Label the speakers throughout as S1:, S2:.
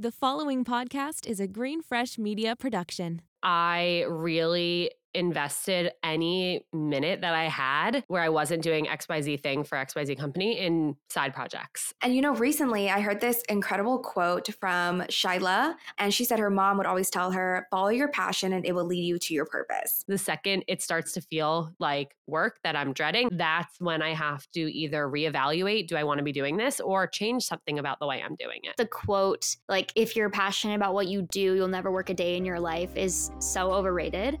S1: The following podcast is a Green Fresh Media production.
S2: I really invested any minute that I had where I wasn't doing XYZ thing for XYZ company in side projects.
S3: And you know, recently I heard this incredible quote from Shyla, and she said her mom would always tell her, follow your passion and it will lead you to your purpose.
S2: The second it starts to feel like work that I'm dreading, that's when I have to either reevaluate do I want to be doing this or change something about the way I'm doing it.
S4: The quote, like, if you're passionate about what you do, you'll never work a day in your life, is so overrated.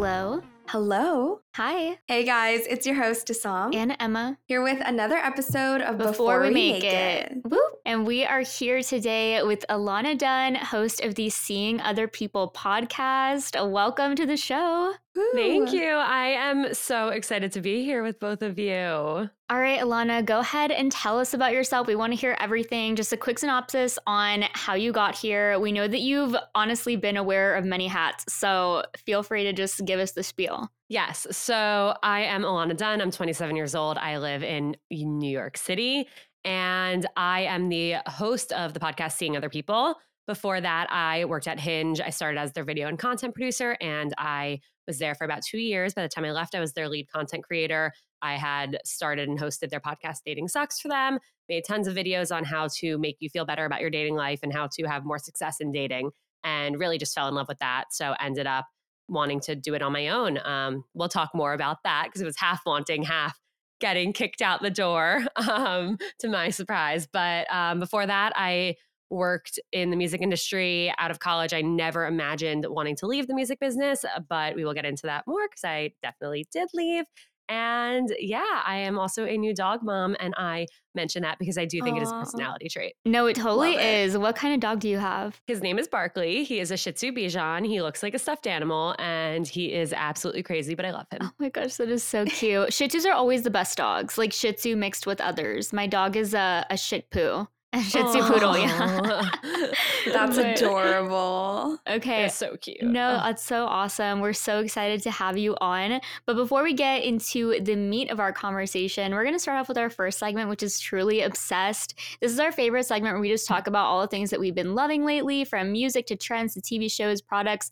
S4: Hello.
S3: Hello.
S4: Hi.
S3: Hey guys, it's your host, Assam.
S4: And Emma.
S3: Here with another episode of
S4: Before,
S3: Before,
S4: we, make, it. Woo. And we are here today with Alana Dunn, host of the Seeing Other People podcast. Welcome to the show.
S3: Woo.
S2: Thank you. I am so excited to be here with both of you.
S4: All right, Alana, go ahead and tell us about yourself. We want to hear everything. Just a quick synopsis on how you got here. We know that you've honestly been aware of many hats, so feel free to just give us the spiel.
S2: Yes. So I am Alana Dunn. I'm 27 years old. I live in New York City, and I am the host of the podcast Seeing Other People. Before that, I worked at Hinge. I started as their video and content producer, and I was there for about two years. By the time I left, I was their lead content creator. I had started and hosted their podcast Dating Sucks for them, made tons of videos on how to make you feel better about your dating life and how to have more success in dating, and really just fell in love with that. So ended up wanting to do it on my own. Um, we'll talk more about that because it was half wanting, half getting kicked out the door, um, to my surprise. But um, before that, I worked in the music industry out of college. I never imagined wanting to leave the music business, uh, but we will get into that more because I definitely did leave. And yeah, I am also a new dog mom. And I mention that because I do think it is a personality trait.
S4: No, it totally
S3: Love it.
S4: is. What kind of dog do you have?
S2: His name is Barkley. He is a Shih Tzu Bichon. He looks like a stuffed animal and he is absolutely crazy, but I love him.
S4: Oh my gosh, that is so cute. Shih Tzus are always the best dogs, like Shih Tzu mixed with others. My dog is a, a Shih Poo, Shih Tzu poodle. Yeah.
S3: That's
S4: But-
S3: adorable.
S4: Okay.
S2: It's so cute.
S4: No, that's so awesome. We're so excited to have you on. But before we get into the meat of our conversation, we're going to start off with our first segment, which is Truly Obsessed. This is our favorite segment where we just talk about all the things that we've been loving lately, from music to trends to TV shows, products,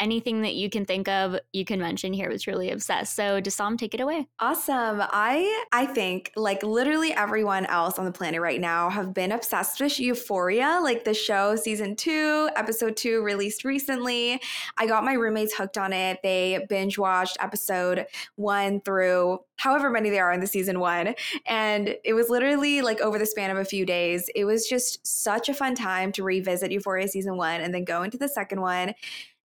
S4: anything that you can think of, you can mention here with Truly Obsessed. So, Dasam, take it away.
S3: Awesome. I I think like literally everyone else on the planet right now have been obsessed with Euphoria, like the show season 2, episode 2 released recently. I got my roommates hooked on it. They binge watched episode 1 through however many there are in the season 1 and it was literally like over the span of a few days. It was just such a fun time to revisit Euphoria season 1 and then go into the second one.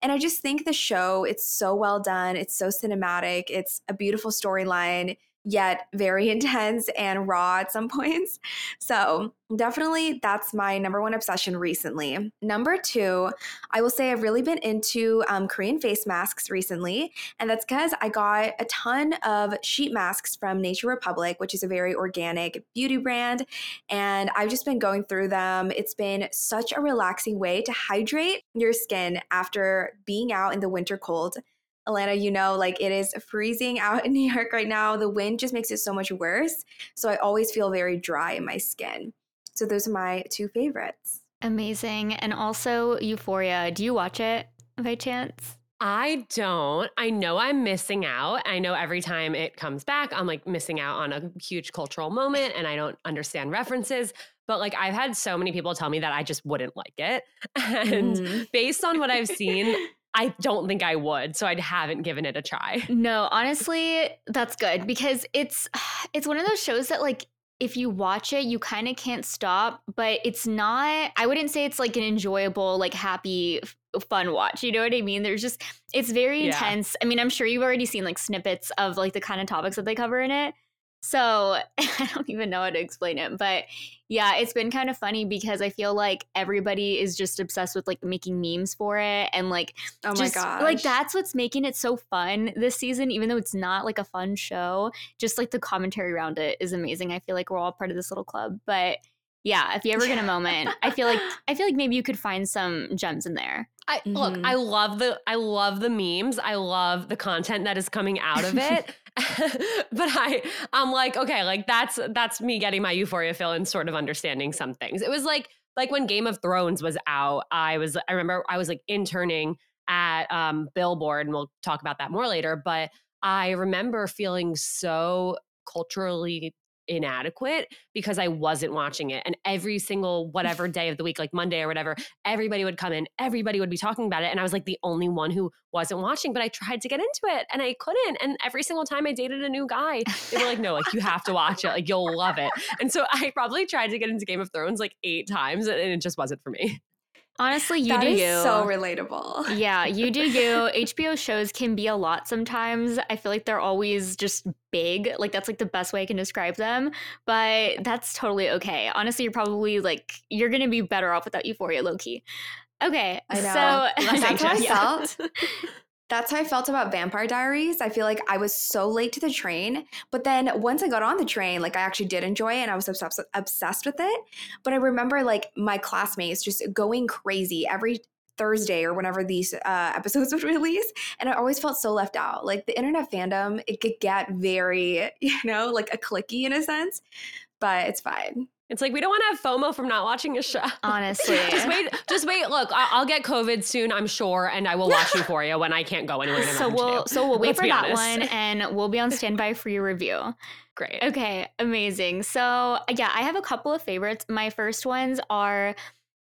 S3: And I just think the show, it's so well done. It's so cinematic. It's a beautiful storyline, yet very intense and raw at some points. So, definitely that's my number one obsession recently. Number two, I will say I've really been into um, Korean face masks recently. And that's because I got a ton of sheet masks from Nature Republic, which is a very organic beauty brand. And I've just been going through them. It's been such a relaxing way to hydrate your skin after being out in the winter cold. Alana, you know, like it is freezing out in New York right now. The wind just makes it so much worse. So I always feel very dry in my skin. So those are my two favorites.
S4: Amazing. And also, Euphoria. Do you watch it by chance?
S2: I don't. I know I'm missing out. I know every time it comes back, I'm like missing out on a huge cultural moment and I don't understand references. But like I've had so many people tell me that I just wouldn't like it. And
S3: Mm.
S2: based on what I've seen, I don't think I would. So I haven't given it a try.
S4: No, honestly, that's good because it's it's one of those shows that like if you watch it, you kind of can't stop, but it's not I wouldn't say it's like an enjoyable, like happy fun watch. You know what I mean? There's just it's very
S2: Yeah.
S4: intense. I mean, I'm sure you've already seen like snippets of like the kind of topics that they cover in it. So I don't even know how to explain it. But yeah, it's been kind of funny because I feel like everybody is just obsessed with like making memes for it and like
S3: Oh my God.
S4: like that's what's making it so fun this season even though it's not like a fun show just like the commentary around it is amazing i feel like we're all part of this little club but yeah, if you ever get a moment, I feel like I feel like maybe you could find some gems in there.
S2: I look,
S3: Mhm.
S2: I love the I love the memes. I love the content that is coming out of it. but I I'm like, okay, like that's that's me getting my euphoria fill and sort of understanding some things. It was like like when Game of Thrones was out, I was I remember I was like interning at um Billboard and we'll talk about that more later, but I remember feeling so culturally inadequate because I wasn't watching it. And every single whatever day of the week, like Monday or whatever, everybody would come in, everybody would be talking about it. And I was like the only one who wasn't watching, but I tried to get into it and I couldn't. And every single time I dated a new guy, they were like, no, like you have to watch it. Like you'll love it. And so I probably tried to get into Game of Thrones like eight times and it just wasn't for me.
S4: Honestly, you
S3: That
S4: do
S3: is
S4: you.
S3: so relatable.
S4: yeah, you do you. HBO shows can be a lot sometimes. I feel like they're always just big. Like that's like the best way I can describe them. But that's totally okay. Honestly, you're probably like you're gonna be better off without Euphoria, low key. Okay,
S3: I know.
S4: so
S3: That's how I felt. That's how I felt about Vampire Diaries. I feel like I was so late to the train, but then once I got on the train, like I actually did enjoy it and I was obsessed obsessed with it. But I remember like my classmates just going crazy every Thursday or whenever these uh, episodes would release, and I always felt so left out. Like the internet fandom, it could get very, you know, like a cliquey in a sense, but it's fine.
S2: It's like we don't want to have FOMO from not watching a show.
S4: honestly.
S2: just wait, just wait. Look, I- I'll get COVID soon, I'm sure, and I will watch Euphoria when I can't go anywhere.
S4: So we'll so we'll wait
S2: Let's
S4: for that
S2: honest.
S4: one and we'll be on standby for your review.
S2: Great.
S4: Okay, amazing. So, yeah, I have a couple of favorites. My first ones are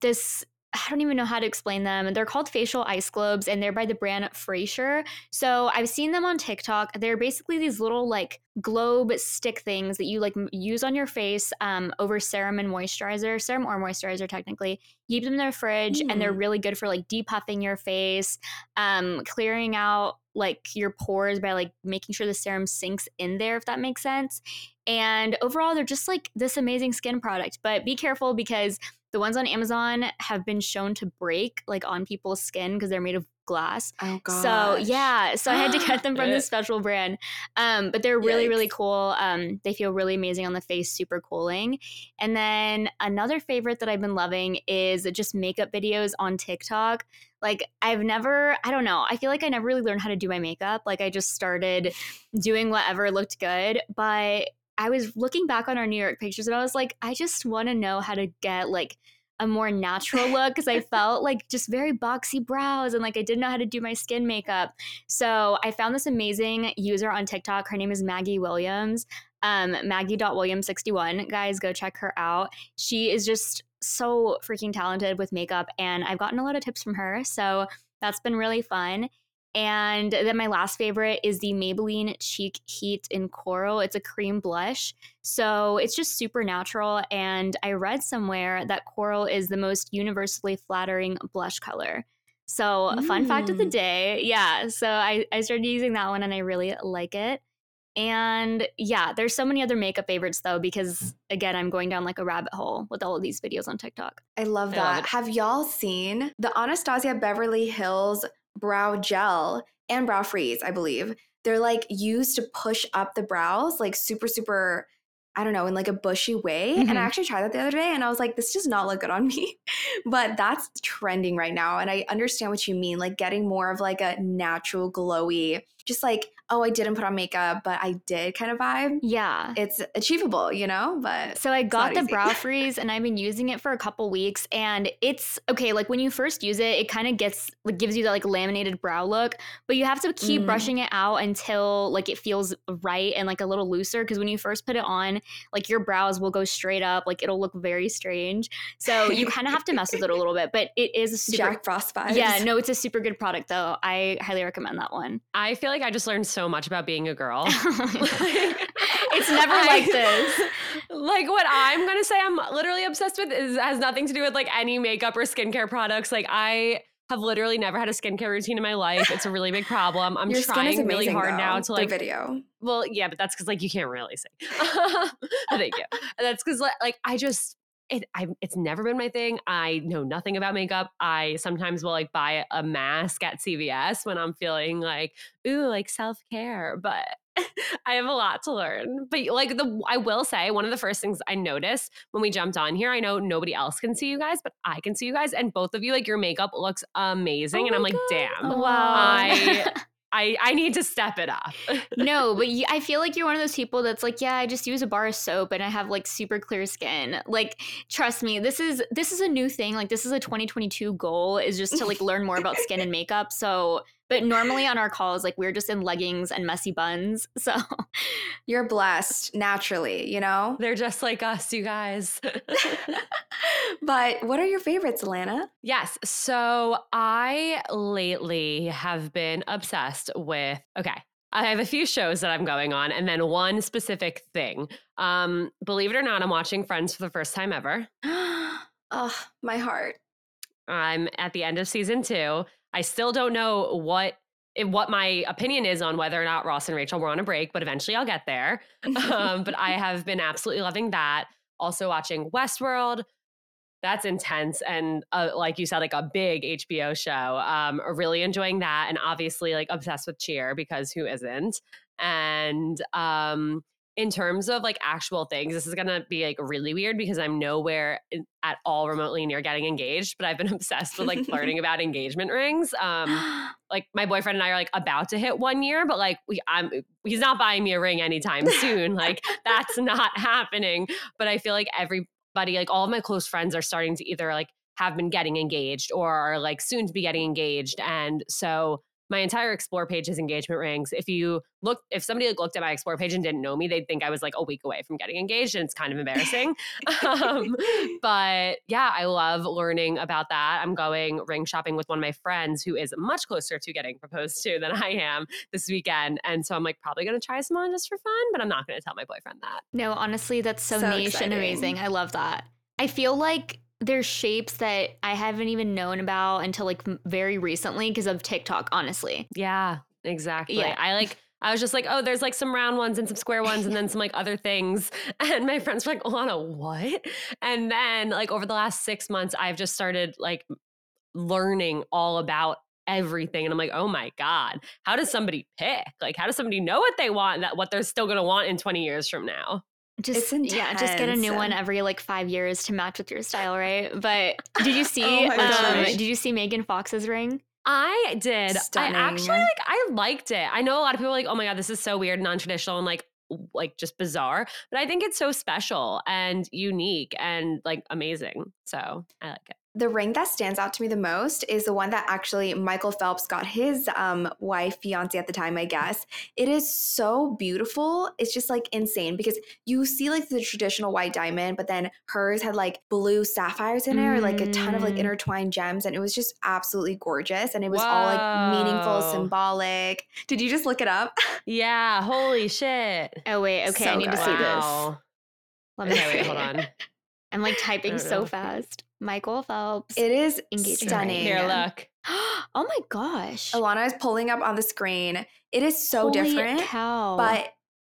S4: this I don't even know how to explain them. They're called facial ice globes and they're by the brand Frasier. So, I've seen them on TikTok. They're basically these little like globe stick things that you like use on your face um, over serum and moisturizer, serum or moisturizer technically. You keep them in the fridge and they're
S3: Mm.
S4: really good for like depuffing your face, um, clearing out like your pores by like making sure the serum sinks in there if that makes sense. And overall, they're just like this amazing skin product. But be careful because the ones on Amazon have been shown to break like on people's skin because they're made of glass.
S3: Oh god.
S4: So yeah, so I had to get them from this special brand. Um, but they're really, really cool. Um, they feel really amazing on the face, super cooling. And then another favorite that I've been loving is just makeup videos on TikTok. Like I've never, I don't know, I feel like I never really learned how to do my makeup. Like I just started doing whatever looked good, but I was looking back on our New York pictures and I was like, I just want to know how to get like a more natural look because I felt like just very boxy brows and like I didn't know how to do my skin makeup. So I found this amazing user on TikTok. Her name is Maggie Williams. Um, Maggie.williams61. Guys, go check her out. She is just so freaking talented with makeup, and I've gotten a lot of tips from her. So that's been really fun. And then my last favorite is the Maybelline Cheek Heat in Coral. It's a cream blush. So it's just super natural. And I read somewhere that coral is the most universally flattering blush color. So, a fun fact of the
S3: Mm.
S4: day. Yeah. So I, I started using that one and I really like it. And yeah, there's so many other makeup favorites though, because again, I'm going down like a rabbit hole with all of these videos on TikTok.
S3: I love
S2: I
S3: that.
S2: love.
S3: Have y'all seen the Anastasia Beverly Hills brow gel and brow freeze, I believe. They're like used to push up the brows, like super, super, I don't know, in like a bushy way. And
S4: Mhm.
S3: I actually tried that the other day and I was like, this does not look good on me. but that's trending right now. And I understand what you mean, like getting more of like a natural, glowy, just like, oh, I didn't put on makeup, but I did kind of vibe.
S4: Yeah.
S3: It's achievable, you know? But
S4: So I got the
S3: easy.
S4: brow freeze and I've been using it for a couple weeks and it's okay like when you first use it it kind of gets like gives you that like laminated brow look but you have to keep
S3: Mm.
S4: brushing it out until like it feels right and like a little looser because when you first put it on like your brows will go straight up like it'll look very strange so you kind of have to mess with it a little bit but it is a super
S3: Jack Frost vibes.
S4: yeah no it's a super good product though I highly recommend that one
S2: I feel like I just learned so much about being a girl.
S4: it's never
S2: I-
S4: like this
S2: like what I'm gonna say I'm literally obsessed with is has nothing to do with like any makeup or skincare products. Like I have literally never had a skincare routine in my life. It's a really big problem. I'm
S3: Your
S2: trying really
S3: amazing,
S2: hard now
S3: though,
S2: to
S3: the
S2: like
S3: video.
S2: well, yeah, but that's because like you can't really see. Thank you. That's because like I just it I it's never been my thing. I know nothing about makeup. I sometimes will like buy a mask at CVS when I'm feeling like ooh like self care, but I have a lot to learn. But like the I will say one of the first things I noticed when we jumped on here, I know nobody else can see you guys, but I can see you guys and both of you like your makeup looks amazing
S3: Oh
S2: and I'm like,
S3: God.
S2: "Damn.
S4: Wow.
S2: I I I need to step it up."
S4: no, but you, I feel like you're one of those people that's like, yeah, I just use a bar of soap and I have like super clear skin. Like, trust me, this is this is a new thing. Like, this is a 2022 goal is just to like learn more about skin and makeup. So, but normally on our calls, like we're just in leggings and messy buns. So,
S3: You're blessed naturally, you know?
S2: They're just like us, you guys.
S3: but what are your favorites, Alana?
S2: Yes. So I lately have been obsessed with, okay. I have a few shows that I'm going on and then one specific thing. Um, believe it or not, I'm watching Friends for the first time ever.
S3: oh, my heart.
S2: I'm at the end of season two. I still don't know what eh, what my opinion is on whether or not Ross and Rachel were on a break, but eventually I'll get there. um, but I have been absolutely loving that. Also watching Westworld. That's intense and uh, like you said, like a big HBO show. Um, really enjoying that, and obviously like obsessed with Cheer because who isn't? And um, in terms of like actual things, this is gonna be like really weird because I'm nowhere in- at all remotely near getting engaged, but I've been obsessed with like learning about engagement rings. Um, like my boyfriend and I are like about to hit one year, but like we I'm he's not buying me a ring anytime soon. like that's not happening. But I feel like everybody, like all of my close friends are starting to either like have been getting engaged or are like soon to be getting engaged. And so my entire explore page is engagement rings. If you look, if somebody like looked at my explore page and didn't know me, they'd think I was like a week away from getting engaged, and it's kind of embarrassing. um, but yeah, I love learning about that. I'm going ring shopping with one of my friends who is much closer to getting proposed to than I am this weekend, and so I'm like probably going to try some on just for fun, but I'm not going to tell my boyfriend that.
S4: no, honestly, that's so,
S3: So
S4: niche
S3: exciting.
S4: and amazing. I love that. I feel like there's shapes that I haven't even known about until like very recently because of TikTok, honestly.
S2: Yeah, exactly.
S4: Yeah.
S2: I like. I was just like, oh, there's like some round ones and some square ones, and then some like other things. And my friends were like, Alana, what? And then like over the last six months, I've just started like learning all about everything. And I'm like, oh my God, how does somebody pick? Like, how does somebody know what they want that what they're still gonna want in 20 years from now?
S4: Just yeah, just get a new one every like five years to match with your style, right? But did you see?
S3: Oh
S4: um, did you see Megan Fox's ring?
S2: I did.
S3: Stunning.
S2: I actually like I liked it. I know a lot of people are like, oh my God, this is so weird, non-traditional, and like like just bizarre. But I think it's so special and unique and like amazing. So I like it.
S3: The ring that stands out to me the most is the one that actually Michael Phelps got his um, wife, fiance at the time, I guess. It is so beautiful. It's just like insane because you see like the traditional white diamond, but then hers had like blue sapphires in it, or like a ton of like
S4: Mm.
S3: intertwined gems, and it was just absolutely gorgeous. And it was all like meaningful, symbolic. Did you just look it up?
S2: Yeah, holy shit.
S4: Oh wait, okay, I
S3: So
S4: need to
S3: good.
S4: see this. Let me
S2: Okay, wait, hold on.
S4: I'm like typing so fast. Michael Phelps.
S3: It is
S4: Engagement ring.
S3: stunning.
S2: Here, look.
S4: oh my gosh.
S3: Alana is pulling up on the screen. It is so
S4: Holy
S3: different,
S4: Cow.
S3: but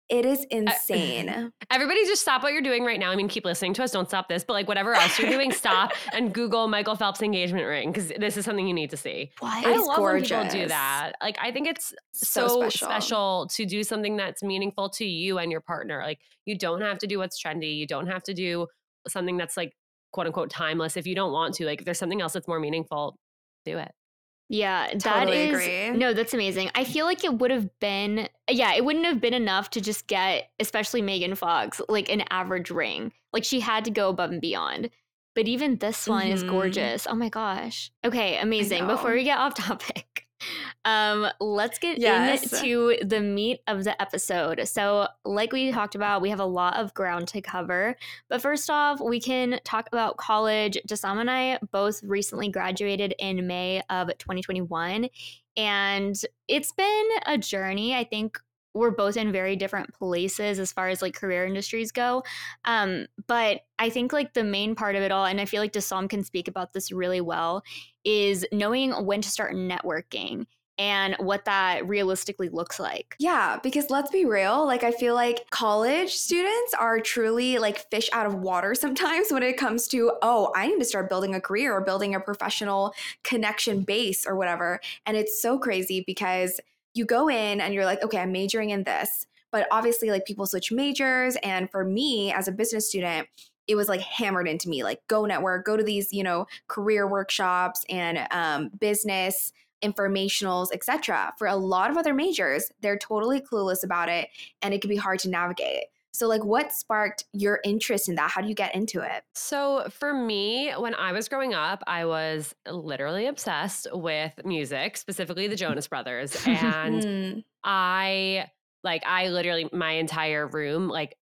S3: it is insane.
S2: Everybody just stop what you're doing right now. I mean, keep listening to us. Don't stop this. But like whatever else you're doing, stop and Google Michael Phelps engagement ring because this is something you need to see.
S4: what?
S2: I
S3: It's
S2: love when people do that. Like I think it's so,
S3: So
S2: special.
S3: special.
S2: to do something that's meaningful to you and your partner. Like you don't have to do what's trendy. You don't have to do something that's like quote unquote timeless if you don't want to. Like if there's something else that's more meaningful, do it.
S4: Yeah, that
S3: Totally
S4: is
S3: agree.
S4: no, that's amazing. I feel like it would have been yeah, it wouldn't have been enough to just get especially Megan Fox like an average ring. Like she had to go above and beyond. But even this one is
S3: Mhm.
S4: gorgeous. Oh my gosh. Okay, amazing. Before we get off topic, um, let's get
S3: Yes.
S4: into the meat of the episode. So, like we talked about, we have a lot of ground to cover. But first off, we can talk about college. Jasam and I both recently graduated in May of 2021. And it's been a journey. I think we're both in very different places as far as like career industries go. Um, but I think like the main part of it all, and I feel like Dasam can speak about this really well, is knowing when to start networking and what that realistically looks like.
S3: Yeah, because let's be real, like I feel like college students are truly like fish out of water sometimes when it comes to, oh, I need to start building a career or building a professional connection base or whatever. And it's so crazy because you go in and you're like, okay, I'm majoring in this. but obviously like people switch majors and for me as a business student it was like hammered into me like go network go to these you know career workshops and um, business informationals etc for a lot of other majors they're totally clueless about it and it can be hard to navigate so like what sparked your interest in that how do you get into it
S2: so for me when i was growing up i was literally obsessed with music specifically the jonas brothers and
S3: Hmm.
S2: i like i literally my entire room like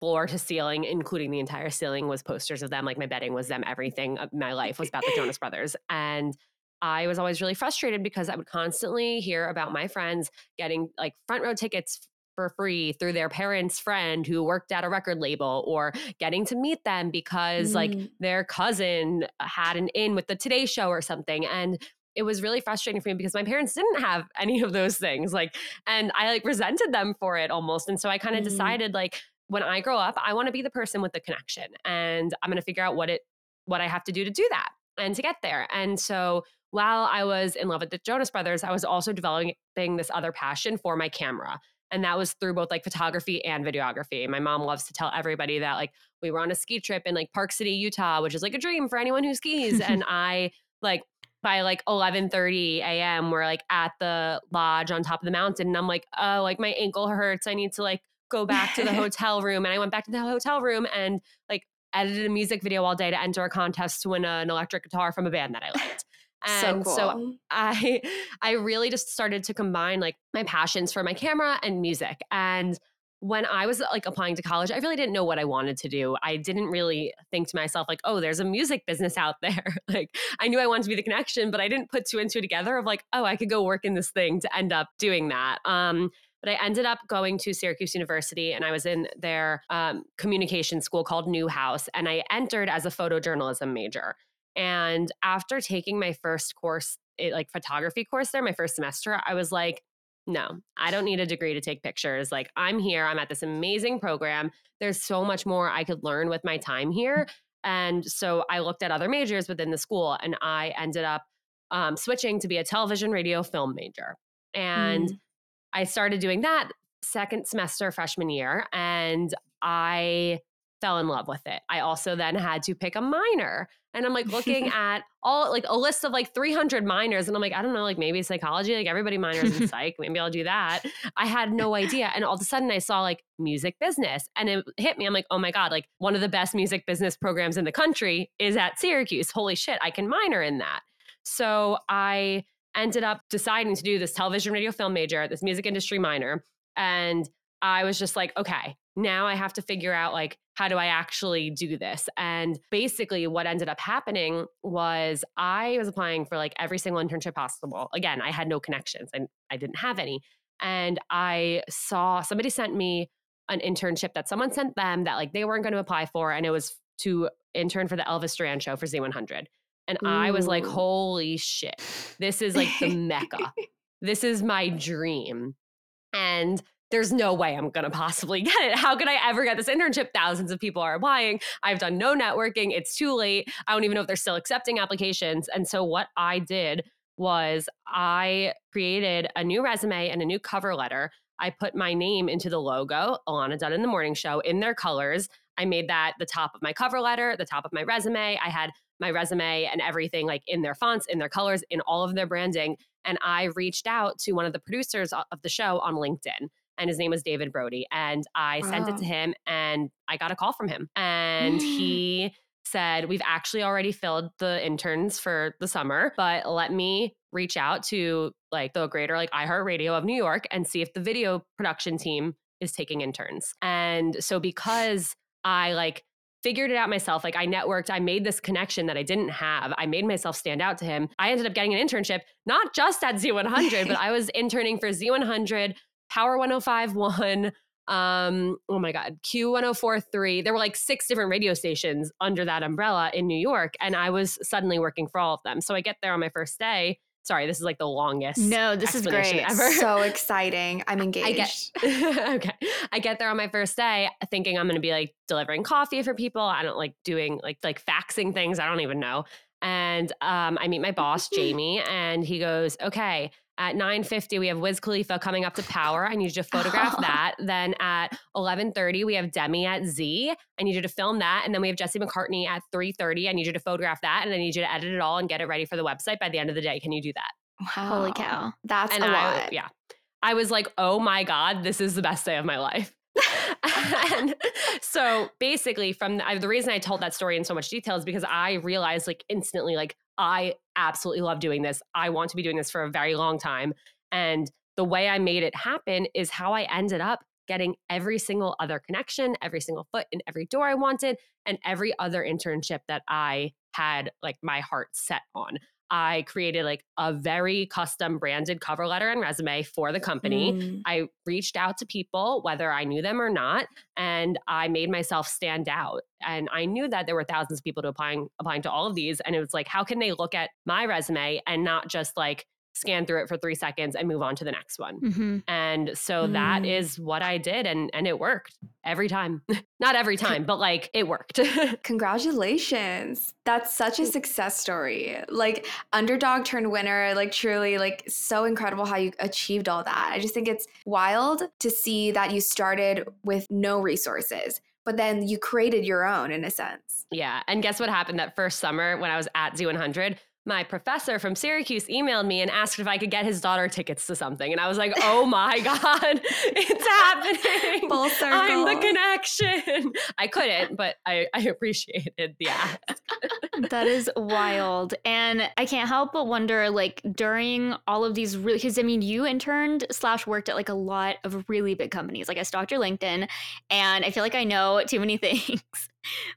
S2: floor to ceiling, including the entire ceiling, was posters of them. Like my bedding was them. Everything of my life was about the Jonas Brothers. And I was always really frustrated because I would constantly hear about my friends getting like front row tickets for free through their parents' friend who worked at a record label or getting to meet them because like
S3: Mm.
S2: their cousin had an in with the Today Show or something. And it was really frustrating for me because my parents didn't have any of those things. Like, and I like resented them for it almost. And so I kind of
S3: Mm.
S2: decided like when I grow up, I want to be the person with the connection and I'm going to figure out what it what I have to do to do that and to get there. And so while I was in love with the Jonas Brothers, I was also developing this other passion for my camera. And that was through both like photography and videography. My mom loves to tell everybody that like we were on a ski trip in like Park City, Utah, which is like a dream for anyone who skis. and I like by like 11:30 a.m. we're like at the lodge on top of the mountain and I'm like, "Oh, like my ankle hurts. I need to like go back to the hotel room." And I went back to the hotel room and like edited a music video all day to enter a contest to win an electric guitar from a band that I liked.
S3: So
S2: And
S3: cool
S2: so I I really just started to combine like my passions for my camera and music. And when I was like applying to college, I really didn't know what I wanted to do. I didn't really think to myself like, "Oh, there's a music business out there." like I knew I wanted to be the connection, but I didn't put two and two together of like, "Oh, I could go work in this thing to end up doing that." Um but I ended up going to Syracuse University and I was in their um, communication school called Newhouse. And I entered as a photojournalism major. And after taking my first course, it, like photography course there, my first semester, I was like, no, I don't need a degree to take pictures. Like, I'm here, I'm at this amazing program. There's so much more I could learn with my time here. And so I looked at other majors within the school and I ended up um, switching to be a television, radio, film major. And
S3: Mm.
S2: I started doing that second semester freshman year and I fell in love with it. I also then had to pick a minor. And I'm like looking at all like a list of like 300 minors and I'm like I don't know like maybe psychology like everybody minors in psych maybe I'll do that. I had no idea and all of a sudden I saw like music business and it hit me I'm like oh my god like one of the best music business programs in the country is at Syracuse. Holy shit, I can minor in that. So I ended up deciding to do this television, radio, film major, this music industry minor. And I was just like, okay, now I have to figure out like, how do I actually do this? And basically, what ended up happening was I was applying for like every single internship possible. Again, I had no connections and I didn't have any. And I saw somebody sent me an internship that someone sent them that like they weren't going to apply for. And it was to intern for the Elvis Duran show for Z100. And I was like, holy shit, this is like the mecca. This is my dream. And there's no way I'm going to possibly get it. How could I ever get this internship? Thousands of people are applying. I've done no networking. It's too late. I don't even know if they're still accepting applications. And so what I did was I created a new resume and a new cover letter. I put my name into the logo, Alana Dunn in the Morning Show, in their colors. I made that the top of my cover letter, the top of my resume. I had my resume and everything like in their fonts, in their colors, in all of their branding. And I reached out to one of the producers of the show on LinkedIn. And his name was David Brody. And I sent it to him and I got a call from him. And he said, We've actually already filled the interns for the summer, but let me reach out to like the greater like iHeartRadio of New York and see if the video production team is taking interns. And so because I like figured it out myself, like I networked, I made this connection that I didn't have. I made myself stand out to him. I ended up getting an internship, not just at Z100, but I was interning for Z100, Power 1051, um oh my god q1043 there were like six different radio stations under that umbrella in new york and i was suddenly working for all of them so i get there on my first day sorry this is like the longest
S4: No, this is great.
S2: ever
S3: so exciting. I'm engaged.
S2: I get okay. I get there on my first day thinking I'm going to be like delivering coffee for people. I don't like doing like like faxing things. I don't even know. And um, I meet my boss Jamie, and he goes, "Okay, At 9:50, we have Wiz Khalifa coming up to Power. I need you to photograph that. Then at 11:30, we have Demi at Z. I need you to film that. And then we have Jesse McCartney at 3:30. I need you to photograph that, and I need you to edit it all and get it ready for the website by the end of the day. Can you do that?
S3: Wow.
S4: Holy cow.
S3: That's
S2: and
S3: a
S2: I,
S3: lot.
S2: yeah, I was like, oh my god, this is the best day of my life. and so basically, from the, the reason I told that story in so much detail is because I realized like instantly, like I absolutely love doing this. I want to be doing this for a very long time. And the way I made it happen is how I ended up getting every single other connection, every single foot in every door I wanted, and every other internship that I had like my heart set on. I created like a very custom branded cover letter and resume for the company.
S3: Mm.
S2: I reached out to people, whether I knew them or not, and I made myself stand out. And I knew that there were thousands of people to applying applying to all of these. And it was like, how can they look at my resume and not just like scan through it for three seconds and move on to the next one?
S4: hmm
S2: And so that
S3: Mm.
S2: is what I did, and and it worked every time. not every time, but like it worked.
S3: Congratulations. That's such a success story. Like underdog turned winner, like truly like so incredible how you achieved all that. I just think it's wild to see that you started with no resources, but then you created your own in a sense.
S2: Yeah. And guess what happened that first summer when I was at Z100? My professor from Syracuse emailed me and asked if I could get his daughter tickets to something. And I was like, oh my God, it's happening.
S3: Full
S2: I'm the connection. I couldn't, but I, I appreciated the ask.
S4: That is wild. And I can't help but wonder, like, during all of these really, because I mean, you interned slash worked at like a lot of really big companies. Like, I stalked your LinkedIn and I feel like I know too many things.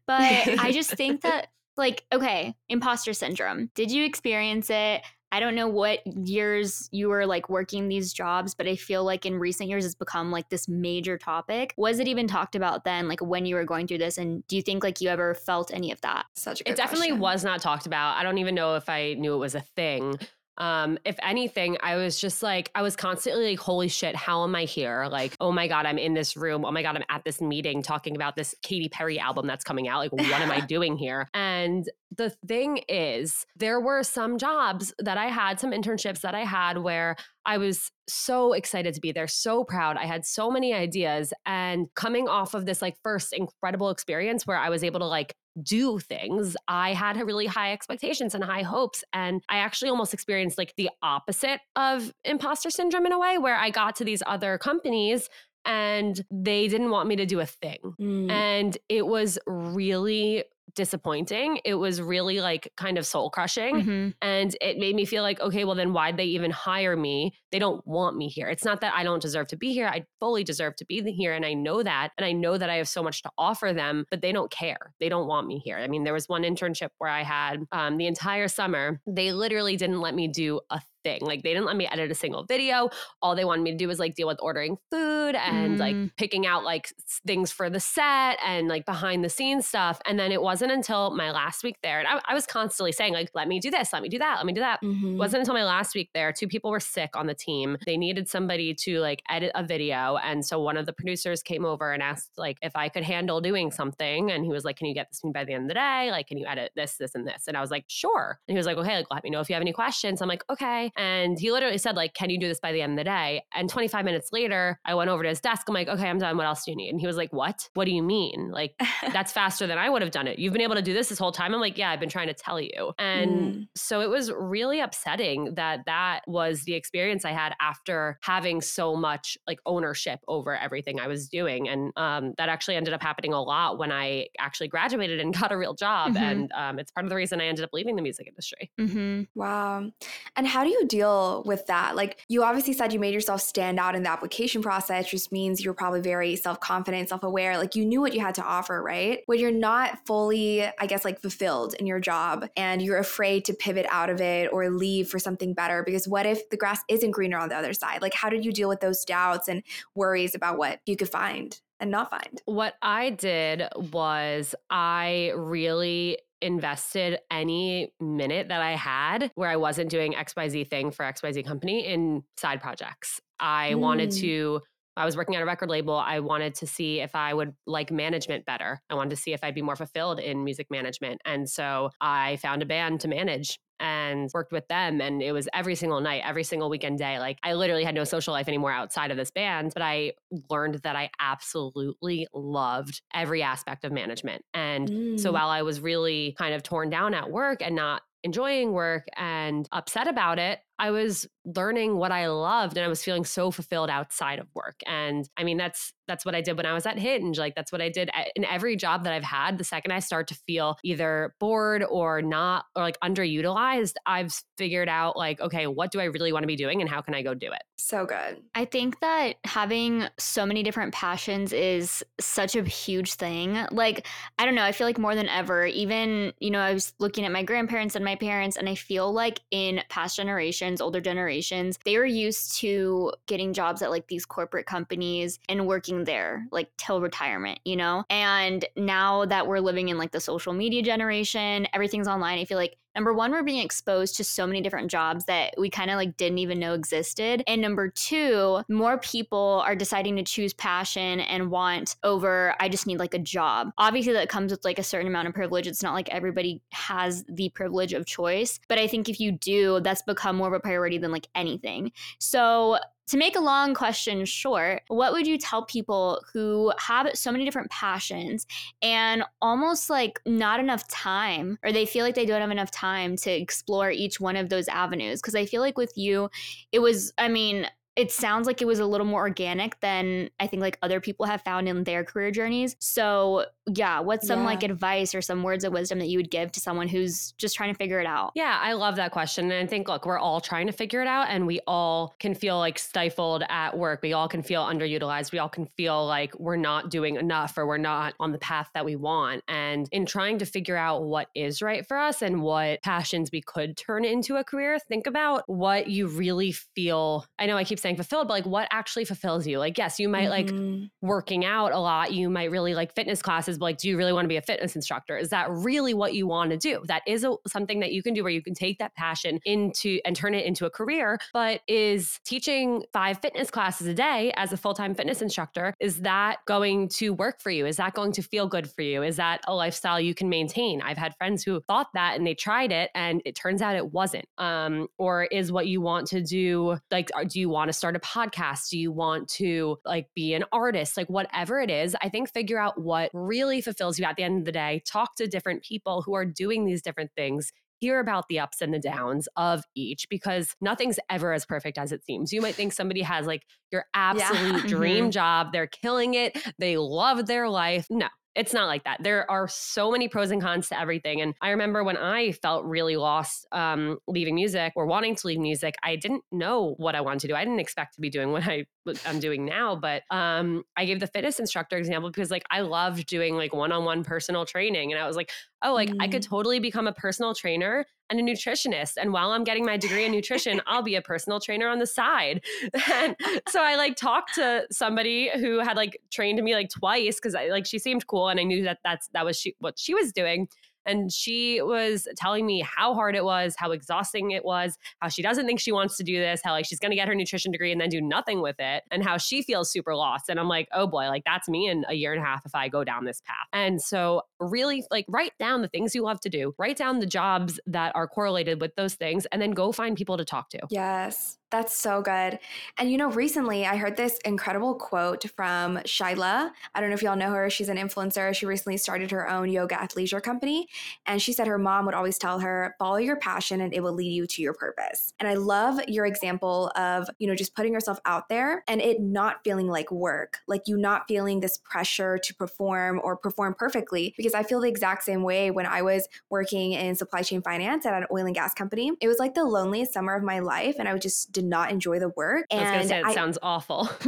S4: But I just think that, like, okay, imposter syndrome. Did you experience it? I don't know what years you were like working these jobs, but I feel like in recent years it's become like this major topic. Was it even talked about then, like when you were going through this? And do you think like you ever felt any of that?
S3: Such a good
S2: It definitely
S3: question.
S2: was not talked about. I don't even know if I knew it was a thing. Um, if anything, I was just like, I was constantly like, holy shit, how am I here? Like, oh my God, I'm in this room. Oh my God, I'm at this meeting talking about this Katy Perry album that's coming out. Like, what am I doing here? And the thing is, there were some jobs that I had, some internships that I had where I was so excited to be there, so proud. I had so many ideas. And coming off of this like first incredible experience where I was able to like do things, I had really high expectations and high hopes. And I actually almost experienced like the opposite of imposter syndrome in a way where I got to these other companies and they didn't want me to do a thing.
S3: Mm.
S2: And it was really disappointing. It was really like kind of soul crushing.
S4: Mhm.
S2: And it made me feel like, okay, well, then why'd they even hire me? They don't want me here. It's not that I don't deserve to be here. I fully deserve to be here. And I know that. And I know that I have so much to offer them, but they don't care. They don't want me here. I mean, there was one internship where I had um, the entire summer, they literally didn't let me do a thing. Like they didn't let me edit a single video. All they wanted me to do was like deal with ordering food and like
S4: Mm.
S2: picking out like things for the set and like behind the scenes stuff. And then it wasn't until my last week there, and I, I was constantly saying like, let me do this, let me do that, let me do that.
S3: Mhm.
S2: It wasn't until my last week there, two people were sick on the team. They needed somebody to like edit a video. And so one of the producers came over and asked like if I could handle doing something. And he was like, Can you get this to me by the end of the day? Like, can you edit this, this, and this? And I was like, sure. And he was like, okay, like let me know if you have any questions. I'm like, okay. And he literally said, like, can you do this by the end of the day? And 25 minutes later, I went over to his desk. I'm like, okay, I'm done. What else do you need? And he was like, what? What do you mean? Like, that's faster than I would have done it. You've been able to do this this whole time. I'm like, yeah, I've been trying to tell you. And
S3: Mm.
S2: so it was really upsetting that that was the experience I had after having so much like ownership over everything I was doing. And um, that actually ended up happening a lot when I actually graduated and got a real job.
S4: Mhm.
S2: And um, it's part of the reason I ended up leaving the music industry.
S4: hmm
S3: Wow. And how do you deal with that? Like, you obviously said you made yourself stand out in the application process, which means you were probably very self confident, self aware. Like, you knew what you had to offer, right? When you're not fully, I guess, like fulfilled in your job and you're afraid to pivot out of it or leave for something better, because what if the grass isn't greener on the other side? Like, how did you deal with those doubts and worries about what you could find and not find?
S2: What I did was I really invested any minute that I had where I wasn't doing XYZ thing for XYZ company in side projects. I wanted
S3: Mm.
S2: to I was working at a record label. I wanted to see if I would like management better. I wanted to see if I'd be more fulfilled in music management. And so I found a band to manage and worked with them. And it was every single night, every single weekend day. Like I literally had no social life anymore outside of this band, but I learned that I absolutely loved every aspect of management. And mm. so while I was really kind of torn down at work and not enjoying work and upset about it, I was learning what I loved and I was feeling so fulfilled outside of work. And I mean, that's that's what I did when I was at Hinge. Like that's what I did in every job that I've had. The second I start to feel either bored or not or like underutilized, I've figured out like, okay, what do I really want to be doing and how can I go do it?
S3: So good.
S4: I think that having so many different passions is such a huge thing. Like, I don't know, I feel like more than ever, even, you know, I was looking at my grandparents and my parents, and I feel like in past generations, older generations, they were used to getting jobs at like these corporate companies and working there like till retirement, you know? And now that we're living in like the social media generation, everything's online. I feel like number one, we're being exposed to so many different jobs that we kind of like didn't even know existed. And number two, more people are deciding to choose passion and want over, I just need like a job. Obviously, that comes with like a certain amount of privilege. It's not like everybody has the privilege of choice. But I think if you do, that's become more of a priority than like anything. So to make a long question short, what would you tell people who have so many different passions and almost like not enough time, or they feel like they don't have enough time to explore each one of those avenues? Because I feel like with you, it was, I mean, it sounds like it was a little more organic than I think like other people have found in their career journeys. So, yeah, what's some yeah. like advice or some words of wisdom that you would give to someone who's just trying to figure it out?
S2: Yeah, I love that question. And I think, look, we're all trying to figure it out and we all can feel like stifled at work. We all can feel underutilized. We all can feel like we're not doing enough or we're not on the path that we want. And in trying to figure out what is right for us and what passions we could turn into a career, think about what you really feel. I know I keep saying, saying fulfilled, but like what actually fulfills you? Like, yes, you might mm-hmm. like working out a lot. You might really like fitness classes, but like, do you really want to be a fitness instructor? Is that really what you want to do? That is a, something that you can do where you can take that passion into and turn it into a career. But is teaching five fitness classes a day as a full time fitness instructor, is that going to work for you? Is that going to feel good for you? Is that a lifestyle you can maintain? I've had friends who thought that and they tried it and it turns out it wasn't. Um, or is what you want to do like, do you want to start a podcast? Do you want to like be an artist? Like whatever it is, I think figure out what really fulfills you at the end of the day. Talk to different people who are doing these different things hear about the ups and the downs of each because nothing's ever as perfect as it seems. You might think somebody has like your absolute yeah. dream mm-hmm. job, they're killing it, they love their life. No, it's not like that. There are so many pros and cons to everything. And I remember when I felt really lost um, leaving music or wanting to leave music, I didn't know what I wanted to do. I didn't expect to be doing what I I'm doing now. But um, I gave the fitness instructor example because like I loved doing like one-on-one personal training. And I was like, oh, like mm. I could mm. totally become a personal trainer and a nutritionist. And while I'm getting my degree in nutrition, I'll be a personal trainer on the side. and so I like talked to somebody who had like trained me like twice because I like she seemed cool and I knew that that's that was she, what she was doing. And she was telling me how hard it was, how exhausting it was, how she doesn't think she wants to do this, how like she's going to get her nutrition degree and then do nothing with it, and how she feels super lost. And I'm like, oh boy, like that's me in a year and a half if I go down this path. And so, really, like, write down the things you love to do, write down the jobs that are correlated with those things, and then go find people to talk to.
S3: Yes. That's so good. And you know, recently I heard this incredible quote from Shyla. I don't know if y'all know her. She's an influencer. She recently started her own yoga athleisure company. And she said her mom would always tell her, follow your passion and it will lead you to your purpose. And I love your example of, you know, just putting yourself out there and it not feeling like work, like you not feeling this pressure to perform or perform perfectly. Because I feel the exact same way when I was working in supply chain finance at an oil and gas company. It was like the loneliest summer of my life. And I was just did not enjoy the work.
S2: And I was going to say, it I, sounds awful.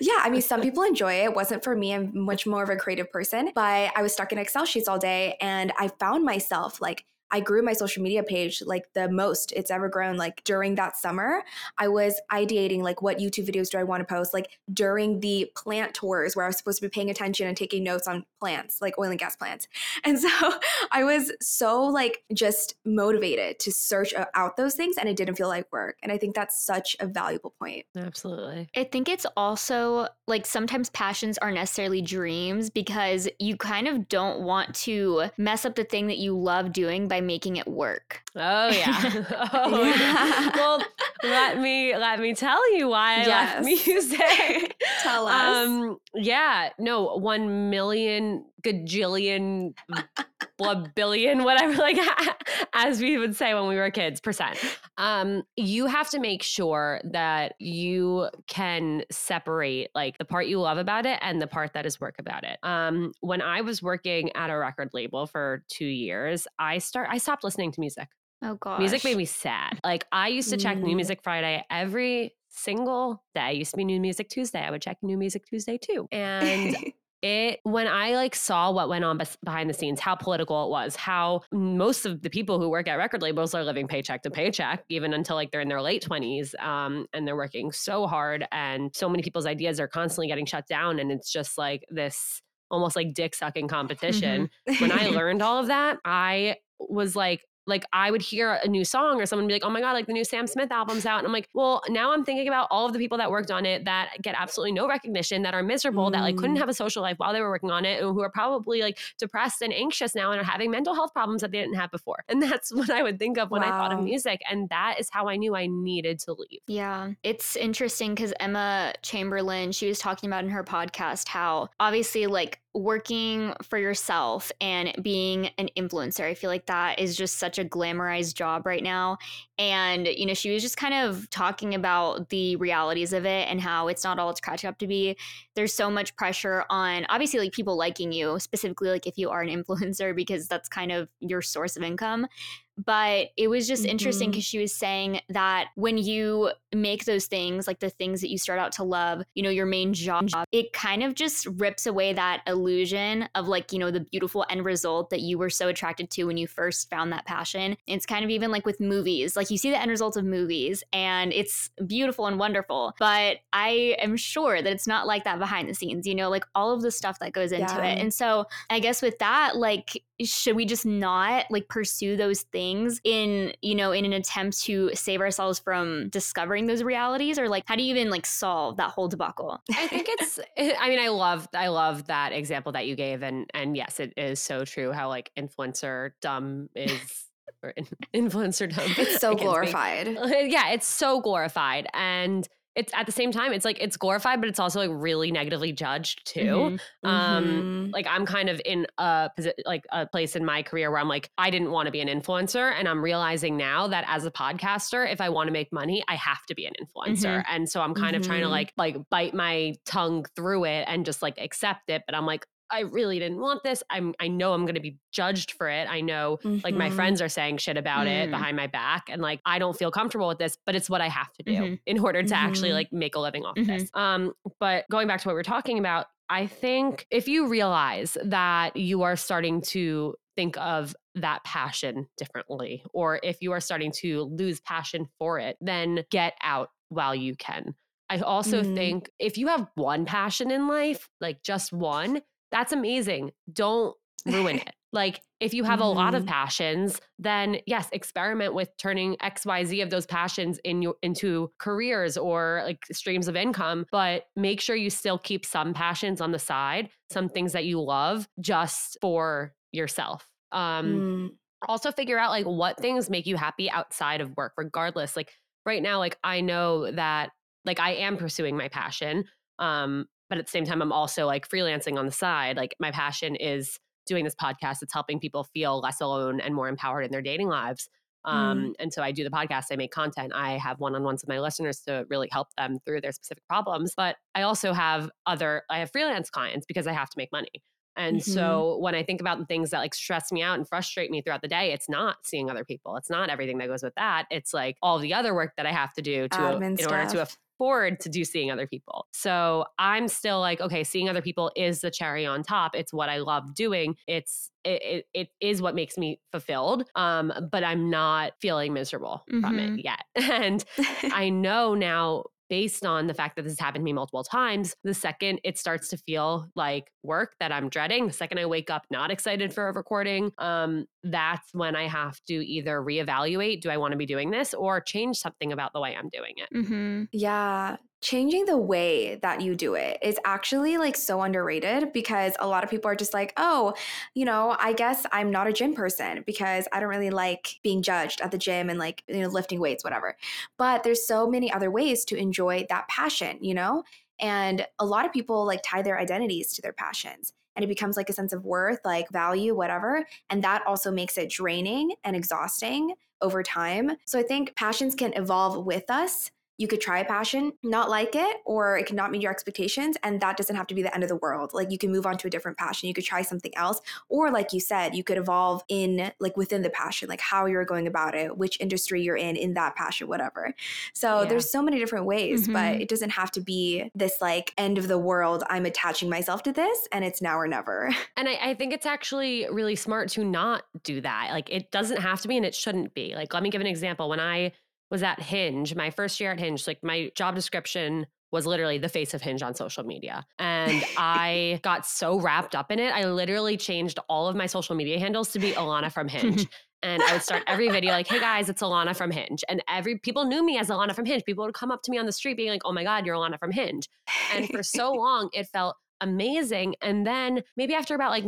S3: yeah, I mean, some people enjoy it. It wasn't for me. I'm much more of a creative person, but I was stuck in Excel sheets all day and I found myself like, I grew my social media page like the most it's ever grown. Like during that summer, I was ideating like what YouTube videos do I want to post? Like during the plant tours where I was supposed to be paying attention and taking notes on plants, like oil and gas plants. And so I was so like just motivated to search out those things and it didn't feel like work. And I think that's such a valuable point.
S2: Absolutely.
S4: I think it's also like sometimes passions aren't necessarily dreams because you kind of don't want to mess up the thing that you love doing by making it work.
S2: Oh yeah. oh, yeah. Well, let me let me tell you why I yes. left music.
S3: tell us. Um,
S2: yeah. No. One million gajillion billion whatever like as we would say when we were kids percent um you have to make sure that you can separate like the part you love about it and the part that is work about it um when i was working at a record label for 2 years i start i stopped listening to music
S4: oh god
S2: music made me sad. Like i used to check mm. new music friday every single day. I used to be new music tuesday. I would check new music tuesday too. And it when i like saw what went on bes- behind the scenes how political it was how most of the people who work at record labels are living paycheck to paycheck even until like they're in their late 20s um, and they're working so hard and so many people's ideas are constantly getting shut down and it's just like this almost like dick sucking competition. Mm-hmm. when i learned all of that i was like like I would hear a new song or someone be like, oh my God, like the new Sam Smith album's out. And I'm like, well, now I'm thinking about all of the people that worked on it that get absolutely no recognition, that are miserable, mm. that like couldn't mm. have a social life while they were working on it, and who are probably like depressed and anxious now and are having mental health problems that they didn't have before. And that's what I would think of when wow. I thought of music. And that is how I knew I needed to leave.
S4: Yeah. It's interesting because Emma Chamberlain, she was talking about in her podcast how obviously like working for yourself and being an influencer. I feel like that is just such a glamorized job right now. And, you know, she was just kind of talking about the realities of it and how it's not all it's cracked up to be. There's so much pressure on obviously like people liking you, specifically like if you are an influencer, because that's kind of your source of income but it was just mm-hmm. interesting because she was saying that when you make those things like the things that you start out to love you know your main job it kind of just rips away that illusion of like you know the beautiful end result that you were so attracted to when you first found that passion it's kind of even like with movies like you see the end result of movies and it's beautiful and wonderful but i am sure that it's not like that behind the scenes you know like all of the stuff that goes into yeah. it and so i guess with that like should we just not like pursue those things in you know in an attempt to save ourselves from discovering those realities? Or like how do you even like solve that whole debacle?
S2: I think it's eh, i mean i love i love that example that you gave and and yes it is so true how like influencer dumb is or influencer dumb
S3: it's so glorified.
S2: Yeah it's so glorified and it's at the same time it's like it's glorified but it's also like really negatively judged too mm-hmm. um mm-hmm. like i'm kind of in a like a place in my career where i'm like i didn't want to be an influencer and i'm realizing now that as a podcaster if i want to make money i have to be an influencer mm-hmm. and so i'm kind of trying to mm-hmm. like like bite my tongue through it and just like accept it but i'm like I really didn't want this. I'm I know I'm going to be judged for it. I know mm-hmm. like my mm-hmm. friends are saying shit about mm. it behind my back and like I don't feel comfortable with this, but it's what I have to do mm-hmm. in order to mm-hmm. actually like make a living off of this. Mm-hmm. Um but going back to what we are talking about, I think if you realize that you are starting to think of that passion differently or if you are starting to lose passion for it, then get out while you can. I also mm. think if you have one passion in life, like just one, that's amazing. Don't ruin it. Like if you have mm-hmm. a lot of mm-hmm. passions, then yes, experiment with turning XYZ of those passions in your into careers or like streams of income, but make sure you still keep some passions on the side, some things that you love just for yourself. Um mm. also figure out like what things make you happy outside of work regardless. Like right now like I know that like I am pursuing my passion um but at the same time i'm also like freelancing on the side like my passion is doing this podcast it's helping people feel less alone and more empowered in their dating lives um, mm. and so i do the podcast i make content i have one-on-ones with my listeners to really help them through their specific problems but i also have other i have freelance clients because i have to make money and mm-hmm. so when I think about the things that like stress me out and frustrate me throughout the day, it's not seeing other people. It's not everything that goes with that. It's like all the other work that I have to do to in stuff. order to afford to do seeing other people. So I'm still like, okay, seeing other people is the cherry on top. It's what I love doing. It's it, it, it is what makes me fulfilled. Um, but I'm not feeling miserable mm-hmm. from it yet. And I know now based on the fact that this has happened to me multiple times, the second it starts to feel like work that I'm dreading, the second I wake up not excited for a recording, um, that's when I have to either reevaluate do I want to be doing this or change something about the way I'm doing it.
S3: Mm-hmm. Yeah changing the way that you do it is actually like so underrated because a lot of people are just like, oh, you know, I guess I'm not a gym person because I don't really like being judged at the gym and like, you know, lifting weights, whatever. But there's so many other ways to enjoy that passion, you know? And a lot of people like tie their identities to their passions and it becomes like a sense of worth, like value, whatever. And that also makes it draining and exhausting over time. So I think passions can evolve with us you could try a passion, not like it, or it could not meet your expectations. And that doesn't have to be the end of the world. Like you can move on to a different passion. You could try something else. Or like you said, you could evolve in like within the passion, like how you're going about it, which industry you're in, in that passion, whatever. So yeah. there's so many different ways, mm-hmm. but it doesn't have to be this like end of the world. I'm attaching myself to this and it's now or never.
S2: And I, I think it's actually really smart to not do that. Like it doesn't have to be and it shouldn't be. Like, let me give an example. When I was at Hinge, my first year at Hinge, like my job description was literally the face of Hinge on social media. And I got so wrapped up in it. I literally changed all of my social media handles to be Alana from Hinge. and I would start every video like, "Hey guys, it's Alana from Hinge," and every people knew me as Alana from Hinge. People would come up to me on the street being like, "Oh my god, you're Alana from Hinge," and for so long it felt amazing. And then maybe after about like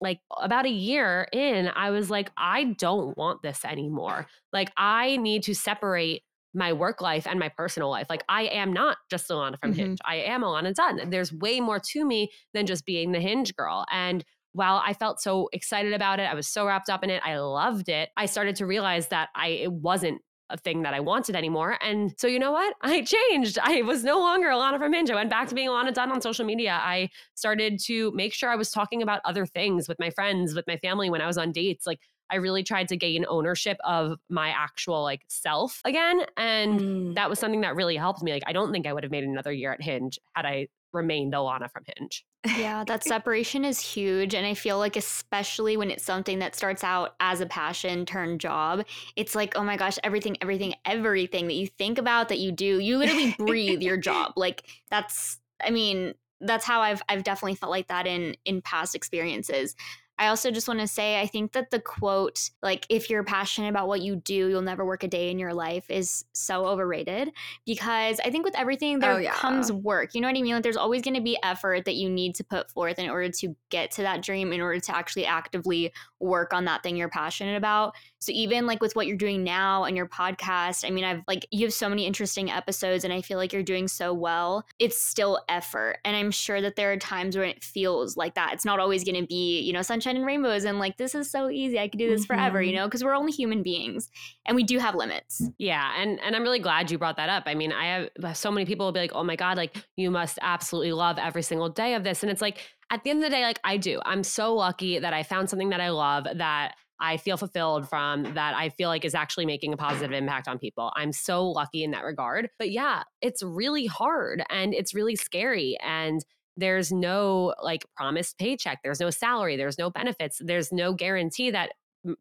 S2: like about a year in, I was like, I don't want this anymore. Like, I need to separate my work life and my personal life. Like, I am not just Alana from mm-hmm. Hinge. I am Alana Dunn. There's way more to me than just being the Hinge girl. And while I felt so excited about it, I was so wrapped up in it, I loved it. I started to realize that I it wasn't a thing that I wanted anymore. And so, you know what? I changed. I was no longer Alana from Hinge. I went back to being Alana Dunn on social media. I started to make sure I was talking about other things with my friends, with my family when I was on dates. Like, I really tried to gain ownership of my actual like self again. And mm. that was something that really helped me. Like, I don't think I would have made another year at Hinge had I remained Alana from Hinge.
S4: Yeah, that separation is huge. And I feel like, especially when it's something that starts out as a passion turned job, it's like, oh my gosh, everything, everything, everything that you think about, that you do, you literally breathe your job. Like, that's, I mean, that's how I've I've definitely felt like that in in past experiences. I also just want to say I think that the quote, like, if you're passionate about what you do, you'll never work a day in your life, is so overrated because I think with everything oh, there oh, yeah. comes work. You know what I mean? Like, there's always going to be effort that you need to put forth in order to get to that dream, in order to actually actively work on that thing you're passionate about. So, even like with what you're doing now on your podcast, I mean, I've like, you have so many interesting episodes and I feel like you're doing so well. It's still effort. And I'm sure that there are times when it feels like that. It's not always going to be, you know, sunshine and rainbows and like this is so easy i could do this mm-hmm. forever you mm-hmm. know because we're only human beings and we do have limits
S2: yeah and and i'm really glad you brought that up i mean i have so many people will be like oh my god like you must absolutely love every single day of this and it's like at the end of the day like i do i'm so lucky that i found something that i love that I feel fulfilled from that I feel like is actually making a positive impact on people. I'm so lucky in that regard. But yeah, it's really hard and it's really scary. And there's no like promised paycheck there's no salary there's no benefits there's no guarantee that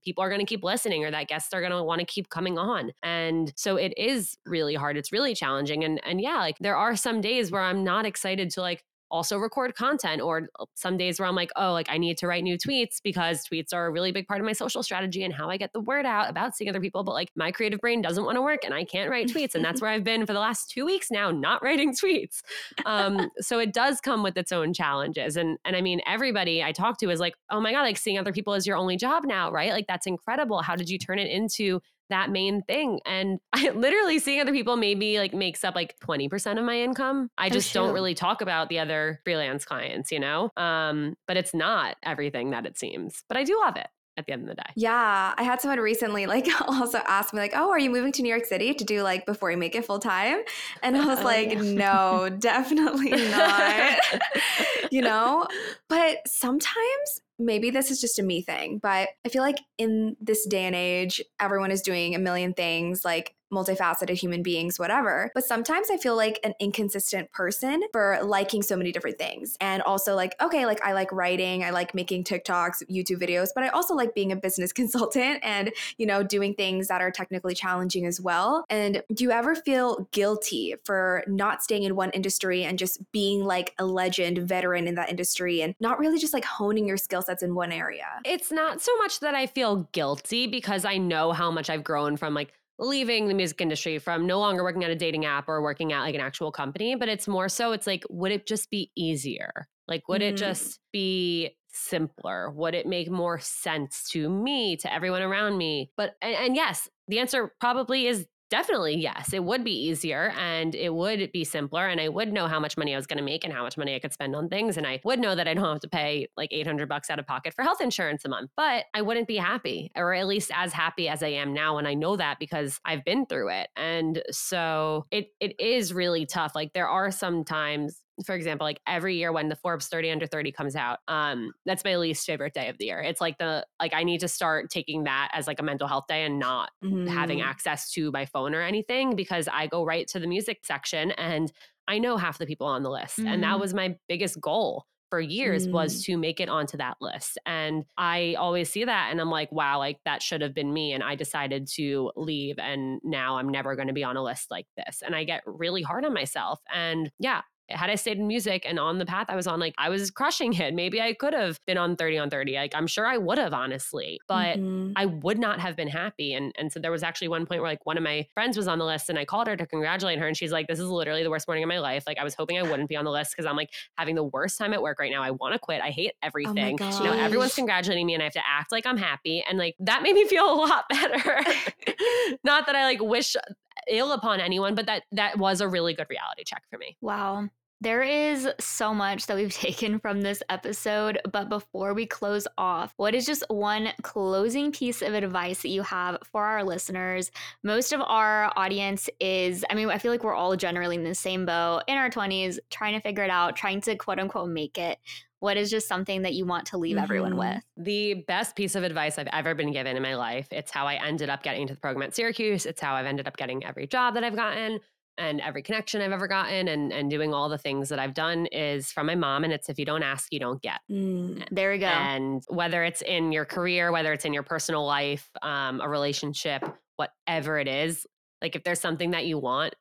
S2: people are going to keep listening or that guests are going to want to keep coming on and so it is really hard it's really challenging and and yeah like there are some days where i'm not excited to like also record content or some days where I'm like, oh, like I need to write new tweets because tweets are a really big part of my social strategy and how I get the word out about seeing other people. But like my creative brain doesn't want to work and I can't write tweets. And that's where I've been for the last two weeks now, not writing tweets. Um, so it does come with its own challenges. And and I mean, everybody I talk to is like, oh my God, like seeing other people is your only job now, right? Like that's incredible. How did you turn it into that main thing. And I literally seeing other people maybe like makes up like 20% of my income. I just don't really talk about the other freelance clients, you know? Um, but it's not everything that it seems. But I do love it at the end of the day.
S3: Yeah. I had someone recently like also ask me like, "Oh, are you moving to New York City to do like before you make it full time?" And I was oh, like, yeah. "No, definitely not." you know? But sometimes maybe this is just a me thing, but I feel like in this day and age, everyone is doing a million things like multifaceted human beings, whatever. But sometimes I feel like an inconsistent person for liking so many different things. And also, like, okay, like I like writing, I like making TikToks, YouTube videos, but I also like being a business consultant and, you know, doing things that are technically challenging as well. And do you ever feel guilty for not staying in one industry and just being like a legend, veteran in that industry and not really just like honing your skill sets in one area?
S2: It's not so much that I feel guilty because I know how much I've grown from like leaving the music industry from no longer working at a dating app or working at like an actual company but it's more so it's like would it just be easier? Like would mm. it just be simpler? Would it make more sense to me to everyone around me? But and, and yes the answer probably is definitely yes it would be easier and it would be simpler and i would know how much money i was going to make and how much money i could spend on things and i would know that i don't have to pay like 800 bucks out of pocket for health insurance a month but i wouldn't be happy or at least as happy as i am now and i know that because i've been through it. And so it it is really tough like there are some times for example, like every year when the Forbes 30 under 30 comes out, um, that's my least favorite day of the year. It's like the like I need to start taking that as like a mental health day and not mm-hmm. having access to my phone or anything because I go right to the music section and I know half the people on the list. Mm-hmm. And that mm-hmm. was my biggest goal for years mm. was to make it onto that list. And I always see that and I'm like, wow, like that should have been me. And I decided to leave. And now I'm never going to be on a list like this. And I get really hard on myself. And yeah, had I stayed in music and on the path I was on, like I was crushing it. Maybe I could have been on 30 on 30. Like I'm sure I would have, honestly, but mm-hmm. I would not have been happy. And and so there was actually one point where like one of my friends was on the list and I called her to congratulate her. And she's like, This is literally the worst morning of my life. Like I was hoping I wouldn't be on the list because I'm like having the worst time at work right now. I want to quit. I hate oh everything. Oh now everyone's congratulating me and I have to act like I'm happy. And like that made me feel a lot better. not that I like wish ill upon anyone, but that that was a really good reality check for me.
S4: Wow. There is so much that we've taken from this episode, but before we close off, what is just one closing piece of advice that you have for our listeners? Most of our audience is, I mean, I feel like we're all generally in the same boat in our 20s, trying to figure it out, trying to quote unquote make it. What is just something that you want to leave mm-hmm. everyone with?
S2: The best piece of advice I've ever been given in my life. It's how I ended up getting into the program at Syracuse. It's how I've ended up getting every job that I've gotten and every connection I've ever gotten and and doing all the things that I've done is from my mom and it's if you don't ask you don't get.
S4: Mm, there we go.
S2: And whether it's in your career, whether it's in your personal life, um, a relationship, whatever it is, like if there's something that you want,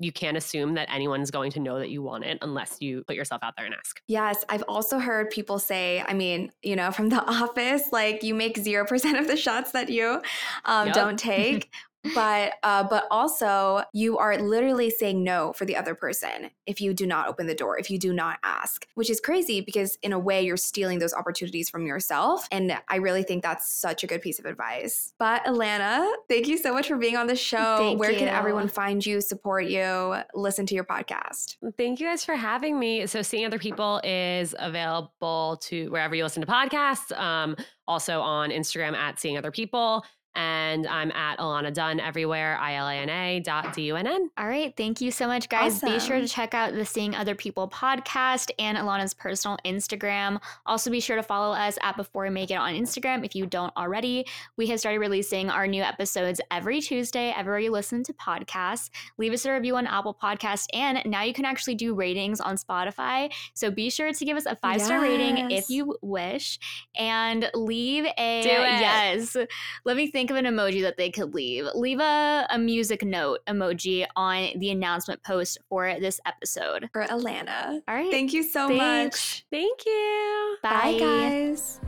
S2: you can't assume that anyone's going to know that you want it unless you put yourself out there and ask.
S3: Yes, I've also heard people say, I mean, you know, from the office, like you make 0% of the shots that you um, yep. don't take, but uh, but also you are literally saying no for the other person if you do not open the door if you do not ask which is crazy because in a way you're stealing those opportunities from yourself. And i really think that's such a good piece of advice. But alana thank you so much for being on the show.
S4: Thank
S3: where
S4: you.
S3: can everyone find you support you listen to your podcast?
S2: Thank you guys for having me. So seeing other people is available to wherever you listen to podcasts um, also on instagram at seeing other people and I'm at Alana Dunn everywhere, I L A N A dot D U N N.
S4: All right. Thank you so much, guys. Awesome. Be sure to check out the Seeing Other People podcast and Alana's personal Instagram. Also, be sure to follow us at Before We Make It on Instagram if you don't already. We have started releasing our new episodes every Tuesday, everywhere you listen to podcasts. Leave us a review on Apple Podcasts, and now you can actually do ratings on Spotify. So be sure to give us a five star yes. rating if you wish, and leave a yes. Let me think think of an emoji that they could leave. Leave a, a music note emoji on the announcement post for this episode.
S3: For Alana.
S4: All right.
S3: Thank you so Thanks. much.
S2: Thank you.
S3: Bye, Bye guys.